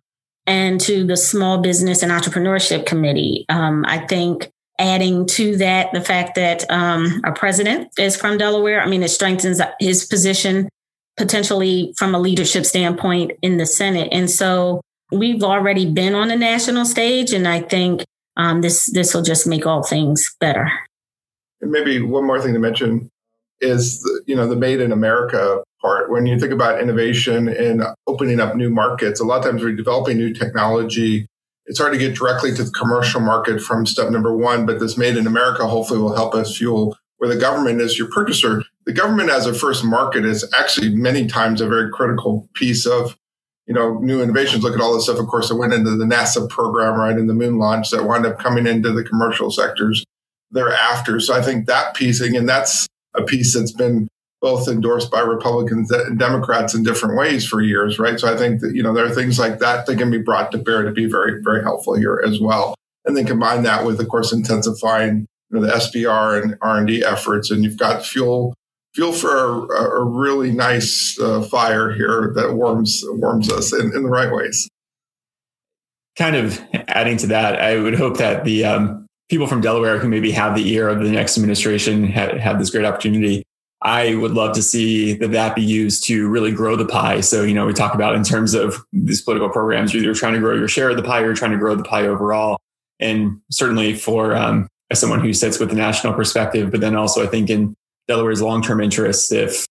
and to the Small Business and Entrepreneurship Committee. Um, I think adding to that the fact that um, our president is from Delaware, I mean, it strengthens his position potentially from a leadership standpoint in the Senate. And so we've already been on the national stage, and I think um, this this will just make all things better. Maybe one more thing to mention is the, you know the Made in America part. When you think about innovation and opening up new markets, a lot of times we're developing new technology. It's hard to get directly to the commercial market from step number one, but this Made in America hopefully will help us fuel where the government is your purchaser. The government as a first market is actually many times a very critical piece of you know, new innovations. Look at all the stuff, of course, that went into the NASA program, right, in the moon launch that wound up coming into the commercial sectors thereafter. So I think that piece, again, that's a piece that's been both endorsed by Republicans and Democrats in different ways for years, right? So I think that, you know, there are things like that that can be brought to bear to be very, very helpful here as well. And then combine that with, of course, intensifying you know, the SBIR and R&D efforts. And you've got fuel, fuel for a, a really nice uh, fire here that warms, warms us in, in the right ways. Kind of adding to that, I would hope that the um, people from Delaware who maybe have the ear of the next administration have, have this great opportunity I would love to see that that be used to really grow the pie. So, you know, we talk about in terms of these political programs, you're trying to grow your share of the pie or you're trying to grow the pie overall. And certainly for um, as someone who sits with the national perspective, but then also I think in Delaware's long-term interests, if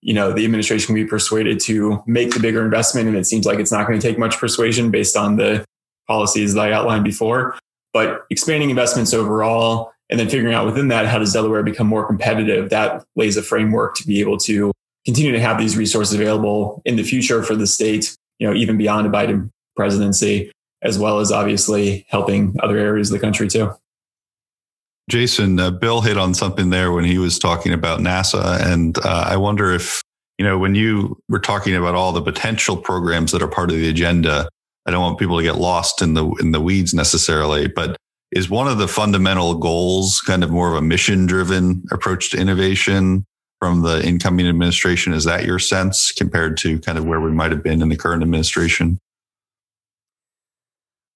you know the administration can be persuaded to make the bigger investment, and it seems like it's not going to take much persuasion based on the policies that I outlined before, but expanding investments overall and then figuring out within that, how does Delaware become more competitive? That lays a framework to be able to continue to have these resources available in the future for the state, you know, even beyond a Biden presidency, as well as obviously helping other areas of the country too. Jason, uh, Bill hit on something there when he was talking about NASA. And uh, I wonder if, you know, when you were talking about all the potential programs that are part of the agenda, I don't want people to get lost in the in the weeds necessarily, but is one of the fundamental goals kind of more of a mission driven approach to innovation from the incoming administration is that your sense compared to kind of where we might have been in the current administration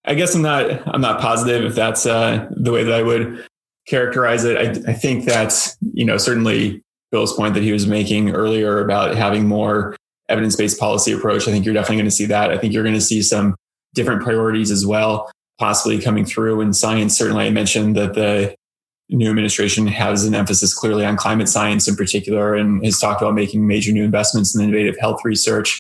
i guess i'm not i'm not positive if that's uh, the way that i would characterize it I, I think that you know certainly bill's point that he was making earlier about having more evidence-based policy approach i think you're definitely going to see that i think you're going to see some different priorities as well possibly coming through in science. Certainly, I mentioned that the new administration has an emphasis clearly on climate science in particular and has talked about making major new investments in innovative health research.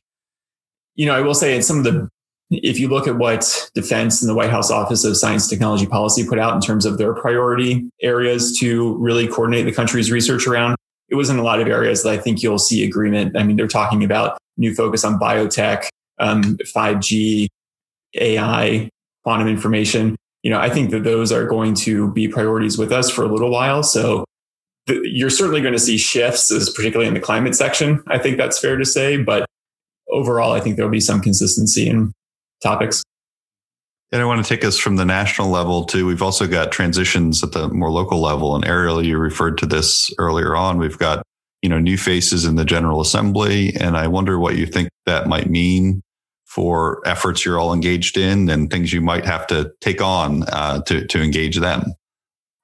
You know, I will say in some of the if you look at what defense and the White House Office of Science Technology Policy put out in terms of their priority areas to really coordinate the country's research around, it was in a lot of areas that I think you'll see agreement. I mean, they're talking about new focus on biotech, um, 5G, AI, quantum information. You know, I think that those are going to be priorities with us for a little while. So you're certainly going to see shifts, particularly in the climate section. I think that's fair to say. But overall, I think there'll be some consistency in topics. And I want to take us from the national level to we've also got transitions at the more local level. And Ariel, you referred to this earlier on. We've got you know new faces in the General Assembly, and I wonder what you think that might mean for efforts you're all engaged in and things you might have to take on uh, to, to engage them?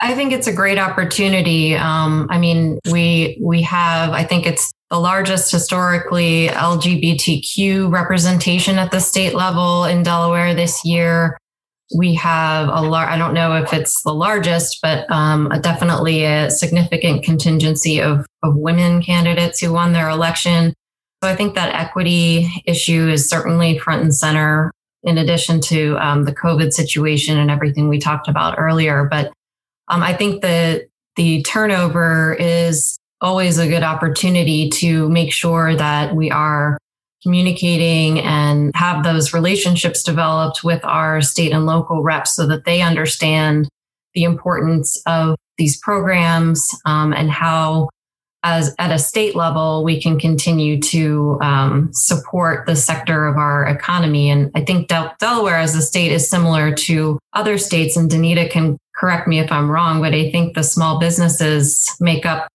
I think it's a great opportunity. Um, I mean, we we have. I think it's the largest historically LGBTQ representation at the state level in Delaware this year. We have a large. I don't know if it's the largest, but um, definitely a significant contingency of of women candidates who won their election. So I think that equity issue is certainly front and center in addition to um, the COVID situation and everything we talked about earlier. But um, I think that the turnover is always a good opportunity to make sure that we are communicating and have those relationships developed with our state and local reps so that they understand the importance of these programs um, and how as at a state level, we can continue to um, support the sector of our economy. And I think Del- Delaware as a state is similar to other states. And Denita can correct me if I'm wrong, but I think the small businesses make up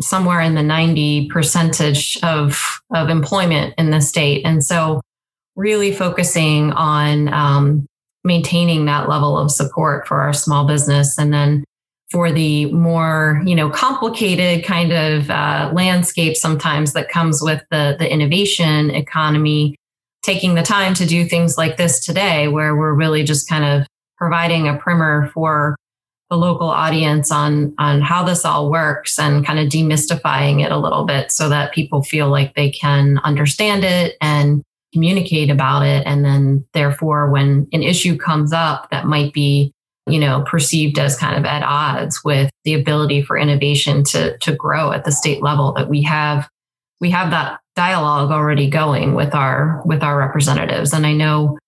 somewhere in the 90 percentage of, of employment in the state. And so really focusing on um, maintaining that level of support for our small business and then for the more you know complicated kind of uh, landscape sometimes that comes with the the innovation economy taking the time to do things like this today where we're really just kind of providing a primer for the local audience on on how this all works and kind of demystifying it a little bit so that people feel like they can understand it and communicate about it. And then therefore when an issue comes up that might be you know, perceived as kind of at odds with the ability for innovation to to grow at the state level that we have we have that dialogue already going with our with our representatives. And i know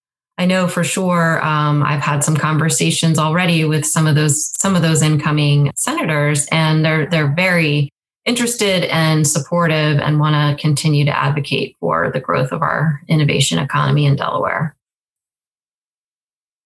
i know for sure um, i've had some conversations already with some of those some of those incoming senators and they're they're very interested and supportive and want to continue to advocate for the growth of our innovation economy in Delaware.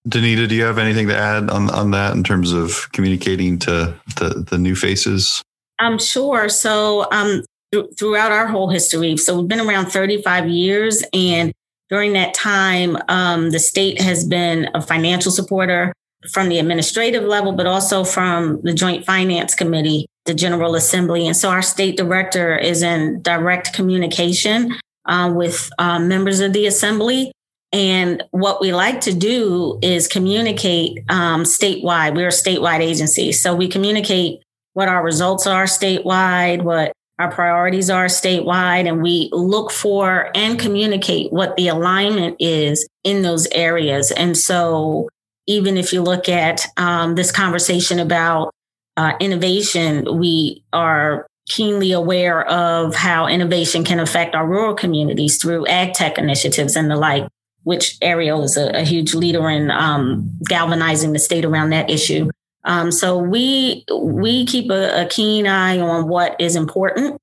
Denita, do you have anything to add on, on that in terms of communicating to the, the new faces? I'm um, sure. So, um, th- throughout our whole history, so we've been around 35 years, and during that time, um, the state has been a financial supporter from the administrative level, but also from the Joint Finance Committee, the General Assembly. And so our state director is in direct communication uh, with uh, members of the Assembly and what we like to do is communicate um, statewide. We're a statewide agency. So we communicate what our results are statewide, what our priorities are statewide, and we look for and communicate what the alignment is in those areas. And so even if you look at um, this conversation about uh, innovation, we are keenly aware of how innovation can affect our rural communities through ag tech initiatives and the like which Ariel is a, a huge leader in um, galvanizing the state around that issue. Um, so we we keep a, a, keen eye on what is important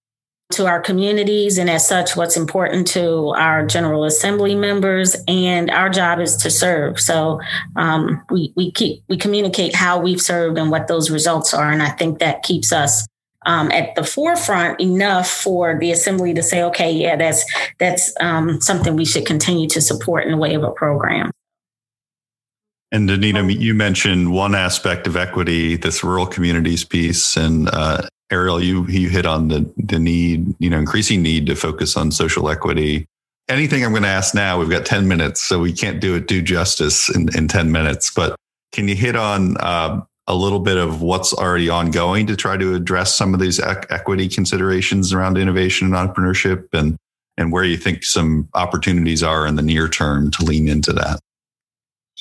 to our communities, and as such, what's important to our General Assembly members. And our job is to serve. So um, we we keep we communicate how we've served and what those results are, and I think that keeps us um, at the forefront enough for the assembly to say, okay, yeah, that's that's um, something we should continue to support in the way of a program. And Denita, you mentioned one aspect of equity, this rural communities piece, and uh, Ariel, you you hit on the the need, you know, increasing need to focus on social equity. Anything I'm going to ask now, we've got 10 minutes, so we can't do it due justice in, in 10 minutes. But can you hit on uh, a little bit of what's already ongoing to try to address some of these equity considerations around innovation and entrepreneurship and and where you think some opportunities are in the near term to lean into that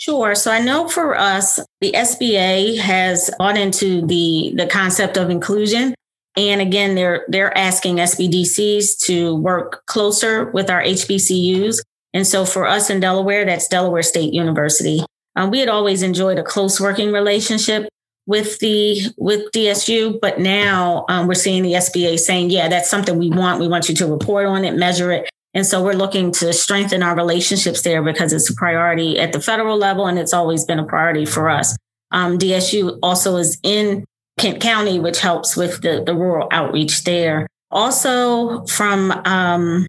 Sure. So I know for us, the SBA has bought into the the concept of inclusion. And again, they're they're asking SBDCs to work closer with our HBCUs. And so for us in Delaware, that's Delaware State University. Um, we had always enjoyed a close working relationship with the with DSU, but now um, we're seeing the SBA saying, "Yeah, that's something we want. We want you to report on it, measure it." And so we're looking to strengthen our relationships there because it's a priority at the federal level, and it's always been a priority for us. Um, DSU also is in Kent County, which helps with the, the rural outreach there. Also, from um,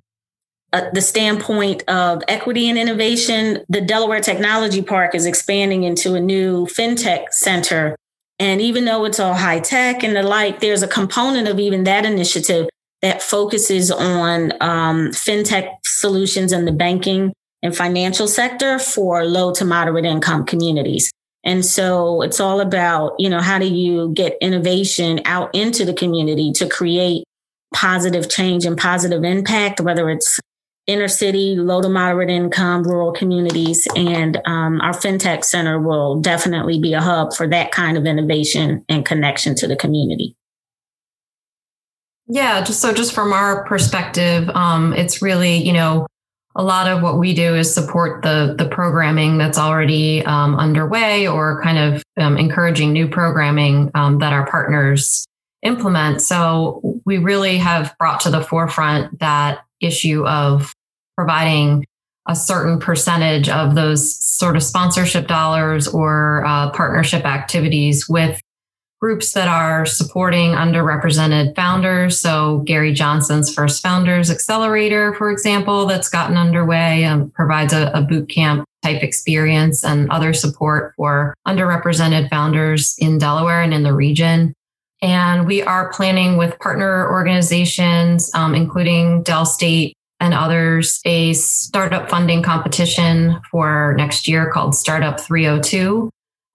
uh, the standpoint of equity and innovation, the Delaware Technology Park is expanding into a new fintech center. And even though it's all high tech and the like, there's a component of even that initiative that focuses on um, fintech solutions in the banking and financial sector for low to moderate income communities. And so it's all about, you know, how do you get innovation out into the community to create positive change and positive impact, whether it's inner city, low to moderate income, rural communities. And um, our FinTech Center will definitely be a hub for that kind of innovation and connection to the community. Yeah, just so just from our perspective, um, it's really, you know, a lot of what we do is support the the programming that's already um, underway or kind of um, encouraging new programming um, that our partners implement. So we really have brought to the forefront that issue of providing a certain percentage of those sort of sponsorship dollars or uh, partnership activities with groups that are supporting underrepresented founders. So, Gary Johnson's First Founders Accelerator, for example, that's gotten underway and provides a, a boot camp type experience and other support for underrepresented founders in Delaware and in the region. And we are planning with partner organizations, um, including Del State and others a startup funding competition for next year called Startup 302.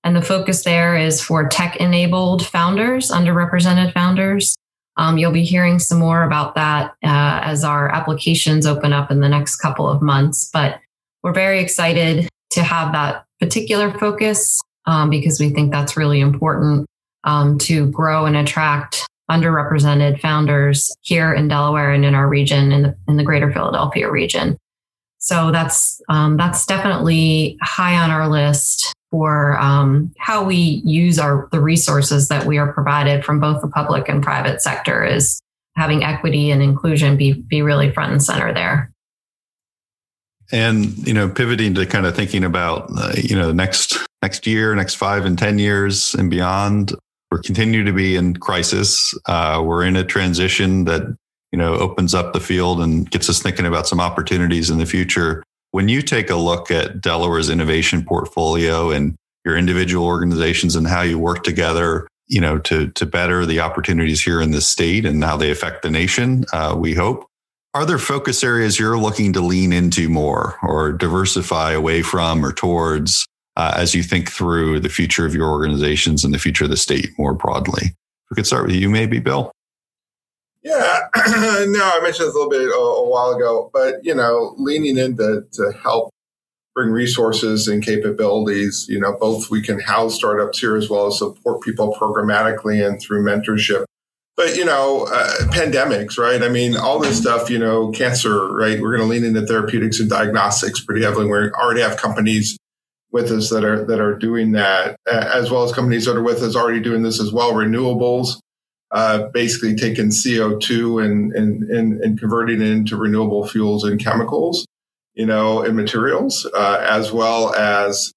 And the focus there is for tech enabled founders, underrepresented founders. Um, you'll be hearing some more about that uh, as our applications open up in the next couple of months. But we're very excited to have that particular focus um, because we think that's really important um, to grow and attract underrepresented founders here in Delaware and in our region, in the, in the greater Philadelphia region. So that's um, that's definitely high on our list for um, how we use our the resources that we are provided from both the public and private sector is having equity and inclusion be be really front and center there. And you know, pivoting to kind of thinking about uh, you know the next next year, next five and ten years and beyond, we're continue to be in crisis. Uh, we're in a transition that you know opens up the field and gets us thinking about some opportunities in the future. When you take a look at Delaware's innovation portfolio and your individual organizations and how you work together, you know, to to better the opportunities here in the state and how they affect the nation, uh, we hope. Are there focus areas you're looking to lean into more or diversify away from or towards uh, as you think through the future of your organizations and the future of the state more broadly? We could start with you, maybe, Bill. Yeah, no, I mentioned this a little bit a, a, while ago, but you know, leaning into to help bring resources and capabilities. You know, both we can house startups here as well as support people programmatically and through mentorship but you know, uh, pandemics, right? I mean, all this stuff, you know, cancer, right? We're going to lean into therapeutics and diagnostics pretty heavily. We already have companies with us that are that are doing that, uh, as well as companies that are with us already doing this as well. Renewables, uh, basically taking CO two and, and and and converting it into renewable fuels and chemicals, you know, and materials, uh, as well as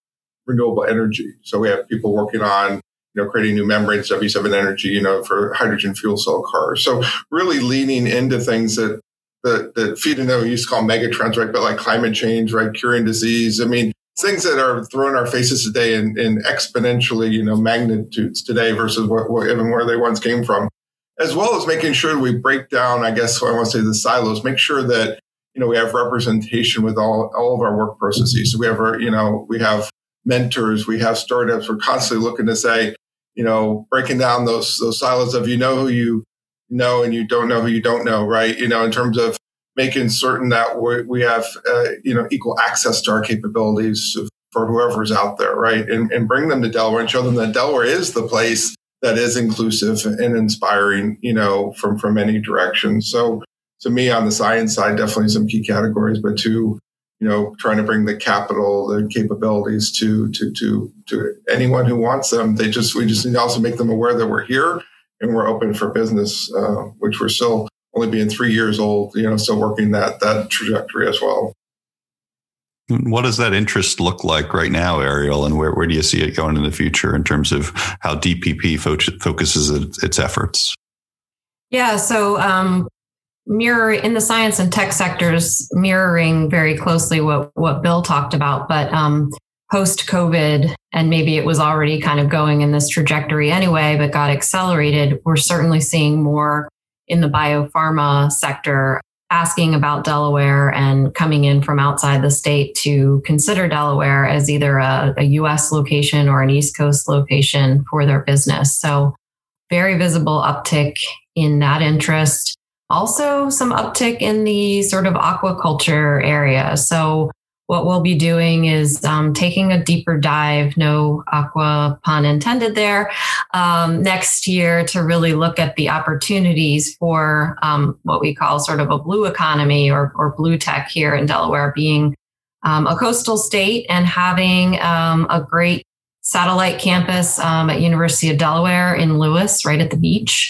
renewable energy. So we have people working on you know, creating new membranes, W7 Energy, you know, for hydrogen fuel cell cars. So really leaning into things that that, that feed into we used to call megatrends, right? But like climate change, right? Curing disease. I mean, things that are thrown our faces today in, in exponentially, you know, magnitudes today versus what, what, even where they once came from, as well as making sure we break down, I guess what I want to say the silos, make sure that, you know, we have representation with all, all of our work processes. So we have our, you know, we have mentors, we have startups. We're constantly looking to say, you know, breaking down those those silos of you know who you know and you don't know who you don't know, right? You know, in terms of making certain that we, we have uh, you know equal access to our capabilities for whoever's out there, right? And, and bring them to Delaware and show them that Delaware is the place that is inclusive and inspiring, you know, from from any direction. So to me, on the science side, definitely some key categories, but two, you know, trying to bring the capital, the capabilities to to to to anyone who wants them. They just we just need to also make them aware that we're here and we're open for business, uh, which we're still only being three years old. You know, still working that that trajectory as well. What does that interest look like right now, Ariel, and where, where do you see it going in the future in terms of how DPP fo- focuses its efforts? Yeah, so um, mirror in the science and tech sectors, mirroring very closely what what Bill talked about, but um, post COVID, and maybe it was already kind of going in this trajectory anyway, but got accelerated. We're certainly seeing more in the biopharma sector asking about Delaware and coming in from outside the state to consider Delaware as either a, a US location or an East Coast location for their business. So, very visible uptick in that interest. Also, some uptick in the sort of aquaculture area. So, what we'll be doing is um, taking a deeper dive, no aqua pun intended there, um, next year to really look at the opportunities for um, what we call sort of a blue economy or, or blue tech here in Delaware, being um, a coastal state and having um, a great satellite campus um, at University of Delaware in Lewes, right at the beach.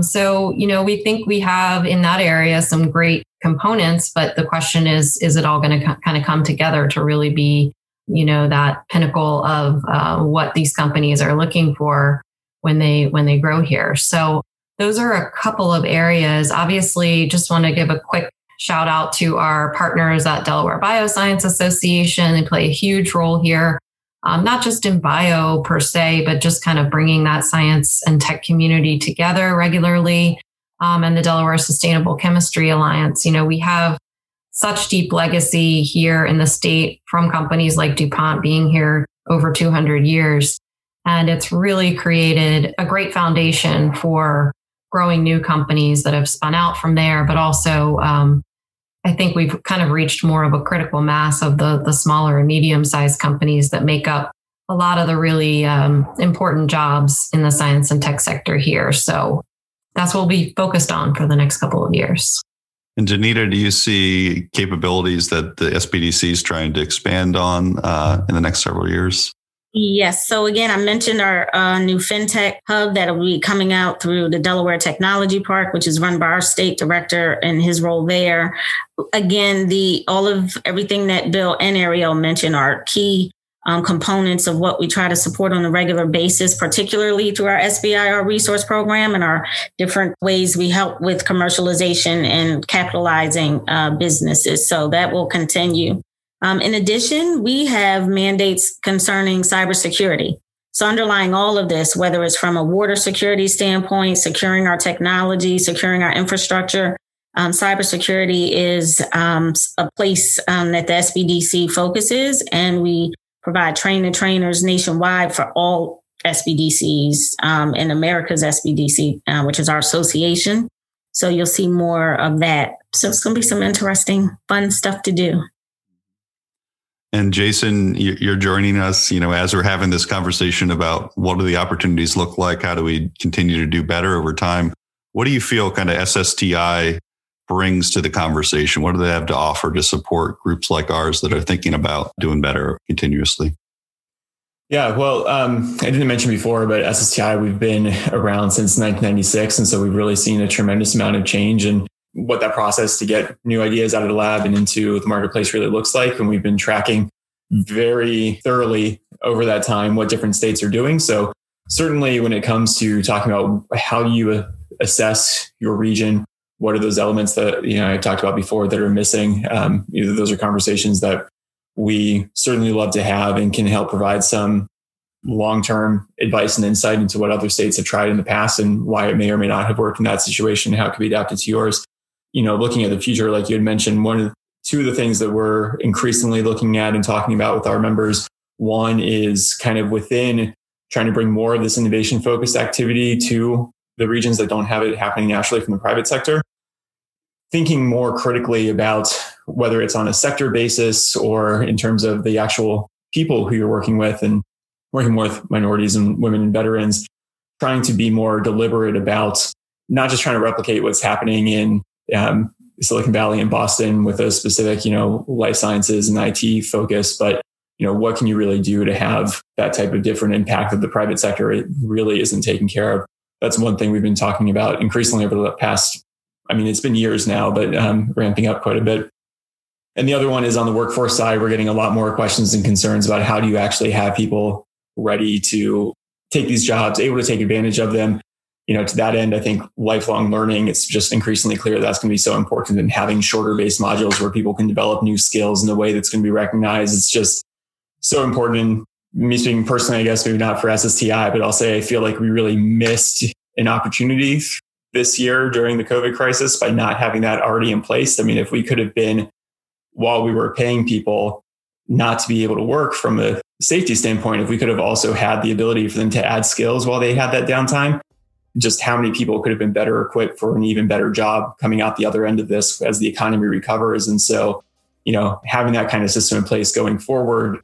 So, you know, we think we have in that area some great components, but the question is, is it all going to co- kind of come together to really be, you know, that pinnacle of uh, what these companies are looking for when they when they grow here? So, those are a couple of areas. Obviously, just want to give a quick shout out to our partners at Delaware Bioscience Association. They play a huge role here um, not just in bio per se, but just kind of bringing that science and tech community together regularly. Um, and the Delaware Sustainable Chemistry Alliance. You know, we have such deep legacy here in the state from companies like DuPont being here over 200 years. And it's really created a great foundation for growing new companies that have spun out from there, but also um, I think we've kind of reached more of a critical mass of the the smaller and medium sized companies that make up a lot of the really um, important jobs in the science and tech sector here. So that's what we'll be focused on for the next couple of years. And Denita, do you see capabilities that the SBDC is trying to expand on uh, in the next several years? Yes. So again, I mentioned our uh, new fintech hub that will be coming out through the Delaware Technology Park, which is run by our state director and his role there. Again, the all of everything that Bill and Ariel mentioned are key um, components of what we try to support on a regular basis, particularly through our SBIR resource program and our different ways we help with commercialization and capitalizing uh, businesses. So that will continue. Um, in addition, we have mandates concerning cybersecurity. So, underlying all of this, whether it's from a water security standpoint, securing our technology, securing our infrastructure, um, cybersecurity is um, a place um, that the SBDC focuses, and we provide training trainers nationwide for all SBDCs um, in America's SBDC, uh, which is our association. So you'll see more of that. So it's going to be some interesting, fun stuff to do. And Jason, you're joining us, you know, as we're having this conversation about what do the opportunities look like? How do we continue to do better over time? What do you feel kind of SSTI brings to the conversation? What do they have to offer to support groups like ours that are thinking about doing better continuously? Yeah, well, um, I didn't mention before, but SSTI, we've been around since 1996. And so we've really seen a tremendous amount of change and what that process to get new ideas out of the lab and into the marketplace really looks like. And we've been tracking very thoroughly over that time what different states are doing. So certainly when it comes to talking about how you assess your region, what are those elements that you know I talked about before that are missing? Um, either those are conversations that we certainly love to have and can help provide some long-term advice and insight into what other states have tried in the past and why it may or may not have worked in that situation, and how it could be adapted to yours you know, looking at the future, like you had mentioned, one of two of the things that we're increasingly looking at and talking about with our members. One is kind of within trying to bring more of this innovation focused activity to the regions that don't have it happening naturally from the private sector. Thinking more critically about whether it's on a sector basis or in terms of the actual people who you're working with and working with minorities and women and veterans, trying to be more deliberate about not just trying to replicate what's happening in um, Silicon Valley and Boston with a specific, you know, life sciences and IT focus, but you know, what can you really do to have that type of different impact that the private sector really isn't taking care of? That's one thing we've been talking about increasingly over the past. I mean, it's been years now, but um, ramping up quite a bit. And the other one is on the workforce side, we're getting a lot more questions and concerns about how do you actually have people ready to take these jobs, able to take advantage of them, you know, to that end, I think lifelong learning, it's just increasingly clear that's going to be so important and having shorter based modules where people can develop new skills in a way that's going to be recognized. It's just so important. And me speaking personally, I guess maybe not for SSTI, but I'll say I feel like we really missed an opportunity this year during the COVID crisis by not having that already in place. I mean, if we could have been while we were paying people not to be able to work from a safety standpoint, if we could have also had the ability for them to add skills while they had that downtime, just how many people could have been better equipped for an even better job coming out the other end of this as the economy recovers. And so, you know, having that kind of system in place going forward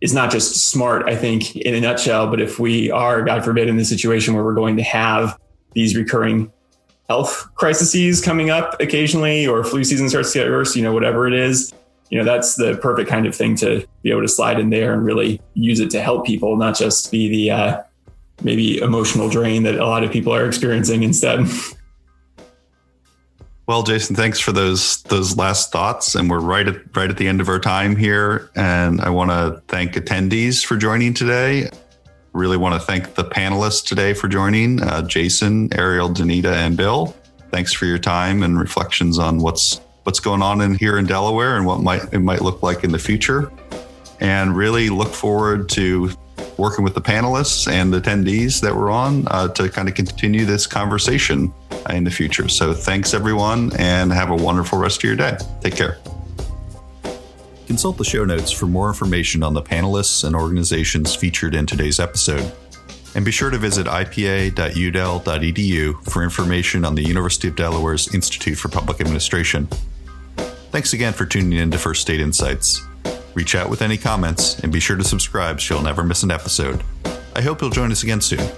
is not just smart, I think, in a nutshell, but if we are, God forbid, in the situation where we're going to have these recurring health crises coming up occasionally or flu season starts to get worse, you know, whatever it is, you know, that's the perfect kind of thing to be able to slide in there and really use it to help people, not just be the, uh, maybe emotional drain that a lot of people are experiencing instead. Well, Jason, thanks for those those last thoughts, and we're right at right at the end of our time here. And I want to thank attendees for joining today. Really want to thank the panelists today for joining: uh, Jason, Ariel, Denita, and Bill. Thanks for your time and reflections on what's what's going on in here in Delaware and what might it might look like in the future. And really look forward to working with the panelists and the attendees that were on uh, to kind of continue this conversation in the future. So thanks, everyone, and have a wonderful rest of your day. Take care. Consult the show notes for more information on the panelists and organizations featured in today's episode. And be sure to visit ipa.udel.edu for information on the University of Delaware's Institute for Public Administration. Thanks again for tuning in to First State Insights. Reach out with any comments and be sure to subscribe so you'll never miss an episode. I hope you'll join us again soon.